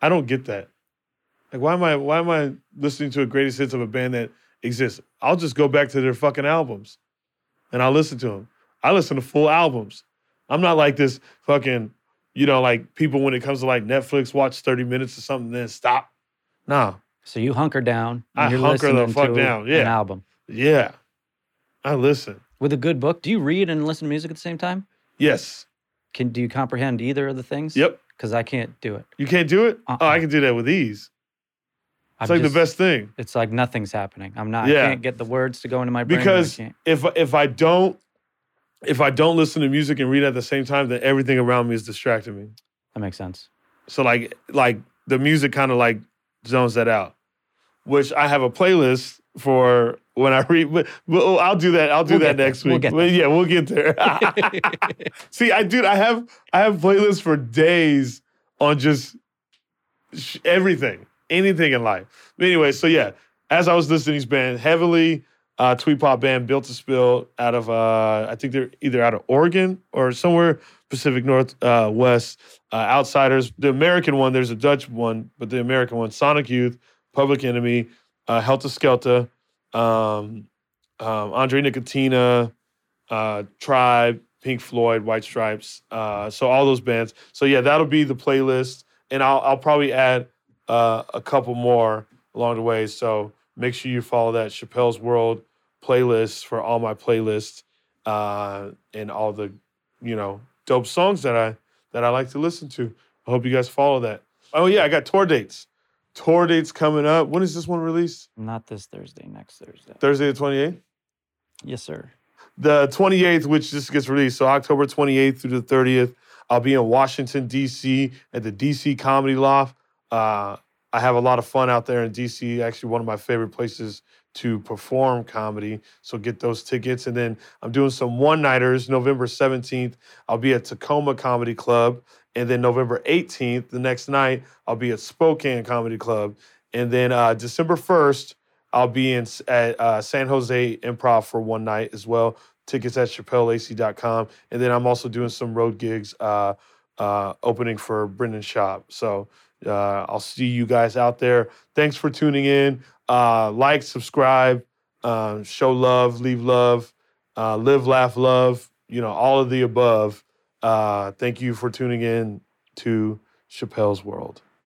I don't get that. Like, why am I why am I listening to a greatest hits of a band that exists? I'll just go back to their fucking albums, and I'll listen to them. I listen to full albums. I'm not like this fucking, you know, like people when it comes to like Netflix, watch 30 minutes or something, then stop. Nah, So you hunker down. I hunker the fuck down, An yeah. album yeah, I listen. with a good book. Do you read and listen to music at the same time? Yes, Can do you comprehend either of the things? Yep. Because I can't do it. You can't do it? Uh-uh. Oh, I can do that with ease. I'm It's like just- the best thing. It's like nothing's happening. I'm not. Yeah. I can't get the words to go into my brain. Because if if I don't if I don't listen to music and read at the same time, then everything around me is distracting me. That makes sense. So like like the music kind of like zones that out. Which I have a playlist for when I read. But, but oh, I'll do that. I'll do We'll that there. next We'll week. get But yeah, we'll get there. See, I dude, I have I have playlists for days on just sh- everything, anything in life. But anyway, so yeah, as I was listening to these bands, heavily uh, twee pop band built to spill out of uh, I think they're either out of Oregon or somewhere Pacific Northwest. uh, Uh, Outsiders, the American one, there's a Dutch one, but the American one, Sonic Youth, Public Enemy, uh, Helter Skelter, um, um, Andre Nickatina, uh, Tribe, Pink Floyd, White Stripes. Uh, so all those bands. So yeah, that'll be the playlist, and I'll I'll probably add uh, a couple more along the way. So make sure you follow that Chappelle's World playlist for all my playlists uh, and all the you know dope songs that I that I like to listen to. I hope you guys follow that. Oh yeah, I got tour dates. Tour dates coming up. When is this one released? Not this Thursday. Next Thursday. Thursday the 28th? Yes, sir. the 28th, which just gets released. So October 28th through the 30th, I'll be in Washington, D.C. at the D.C. Comedy Loft. Uh, I have a lot of fun out there in D.C. Actually, one of my favorite places to perform comedy. So get those tickets. And then I'm doing some one nighters November 17th. I'll be at Tacoma Comedy Club. And then November 18th, the next night, I'll be at Spokane Comedy Club. And then uh, December 1st, I'll be in at uh, San Jose Improv for one night as well. Tickets at ChapelleAC.com. And then I'm also doing some road gigs uh, uh, opening for Brendan Schaub. So uh, I'll see you guys out there. Thanks for tuning in. Uh, like, subscribe, uh, show love, leave love, uh, live, laugh, love, you know, all of the above. Uh, thank you for tuning in to Chappelle's World.